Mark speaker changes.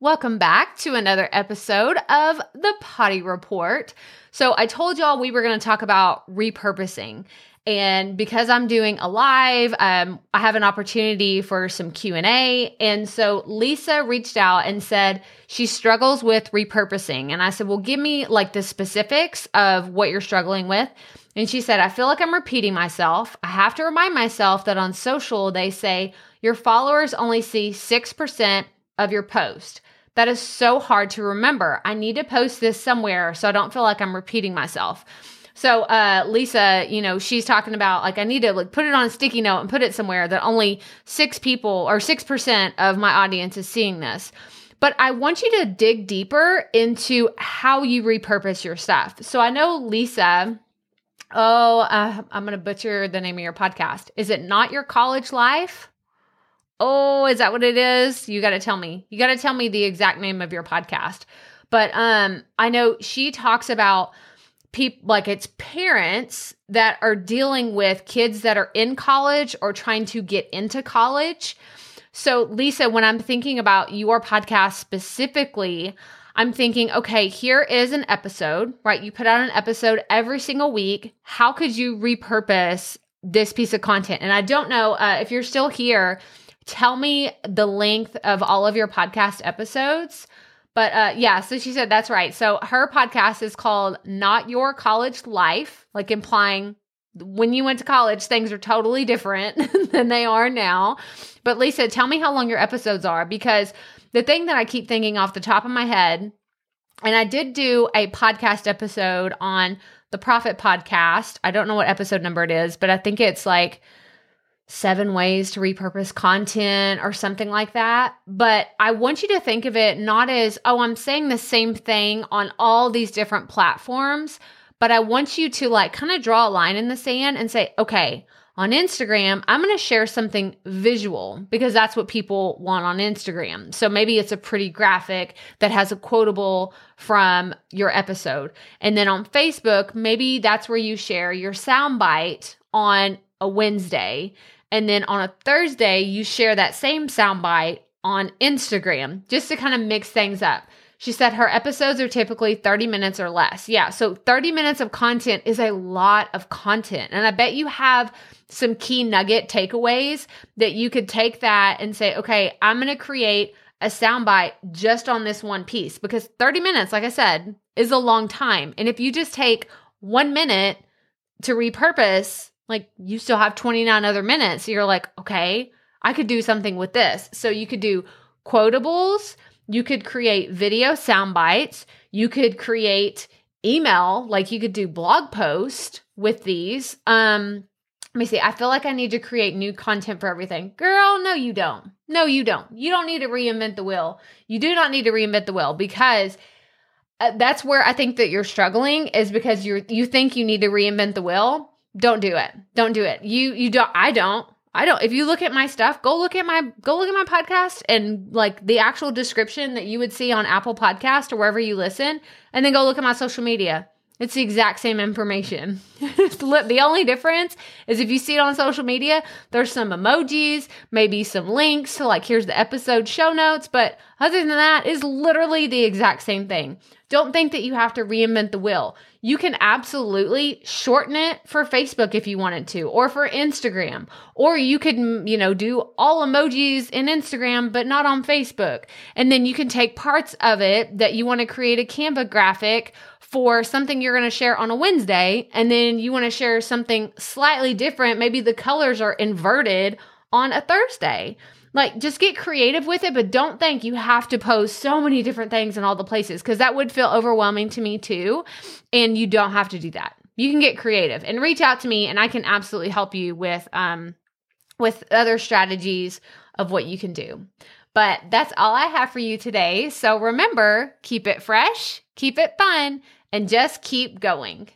Speaker 1: Welcome back to another episode of the Potty Report. So, I told y'all we were going to talk about repurposing. And because I'm doing a live, um, I have an opportunity for some Q&A. And so Lesa reached out and said she struggles with repurposing. And I said, well, give me like the specifics of what you're struggling with. And she said, I feel like I'm repeating myself. I have to remind myself that on social, they say your followers only see 6% of your post. That is so hard to remember. I need to post this somewhere so I don't feel like I'm repeating myself. So uh, Lesa, you know, she's talking about like I need to like put it on a sticky note and put it somewhere that only six people or six percent of my audience is seeing this. But I want you to dig deeper into how you repurpose your stuff. So I know Lesa. Oh, uh, I'm going to butcher the name of your podcast. Is it not your college life? Oh, is that what it is? You got to tell me. You got to tell me the exact name of your podcast. But um I know she talks about people like it's parents that are dealing with kids that are in college or trying to get into college. So, Lesa, when I'm thinking about your podcast specifically, I'm thinking, okay, here is an episode, right? You put out an episode every single week. How could you repurpose this piece of content? And I don't know uh, if you're still here tell me the length of all of your podcast episodes. But uh, yeah, so she said that's right. So her podcast is called Not Your College Life, like implying when you went to college, things are totally different than they are now. But Lesa, tell me how long your episodes are because the thing that I keep thinking off the top of my head, and I did do a podcast episode on the Profit Podcast. I don't know what episode number it is, but I think it's like seven ways to repurpose content or something like that. But I want you to think of it not as, oh, I'm saying the same thing on all these different platforms, but I want you to like kind of draw a line in the sand and say, okay, on Instagram, I'm going to share something visual because that's what people want on Instagram. So maybe it's a pretty graphic that has a quotable from your episode. And then on Facebook, maybe that's where you share your soundbite on a Wednesday. And then on a Thursday, you share that same soundbite on Instagram just to kind of mix things up. She said her episodes are typically 30 minutes or less. Yeah, so 30 minutes of content is a lot of content. And I bet you have some key nugget takeaways that you could take that and say, okay, I'm going to create a soundbite just on this one piece because 30 minutes, like I said, is a long time. And if you just take one minute to repurpose like you still have 29 other minutes. You're like, okay, I could do something with this. So you could do quotables, you could create video sound bites, you could create email, like you could do blog post with these. Um let me see. I feel like I need to create new content for everything. Girl, no you don't. No you don't. You don't need to reinvent the wheel. You do not need to reinvent the wheel because uh, that's where I think that you're struggling is because you're you think you need to reinvent the wheel don't do it. Don't do it. You you don't I don't. I don't. If you look at my stuff, go look at my go look at my podcast and like the actual description that you would see on Apple Podcast or wherever you listen, and then go look at my social media. It's the exact same information. the only difference is if you see it on social media, there's some emojis, maybe some links to like here's the episode show notes, but other than that, is literally the exact same thing. Don't think that you have to reinvent the wheel. You can absolutely shorten it for Facebook if you wanted to, or for Instagram, or you could, you know, do all emojis in Instagram, but not on Facebook. And then you can take parts of it that you want to create a Canva graphic for something you're going to share on a Wednesday, and then you want to share something slightly different. Maybe the colors are inverted on a Thursday. Like, just get creative with it, but don't think you have to post so many different things in all the places because that would feel overwhelming to me too. And you don't have to do that. You can get creative and reach out to me, and I can absolutely help you with um with other strategies of what you can do. But that's all I have for you today. So remember, keep it fresh, keep it fun, and just keep going.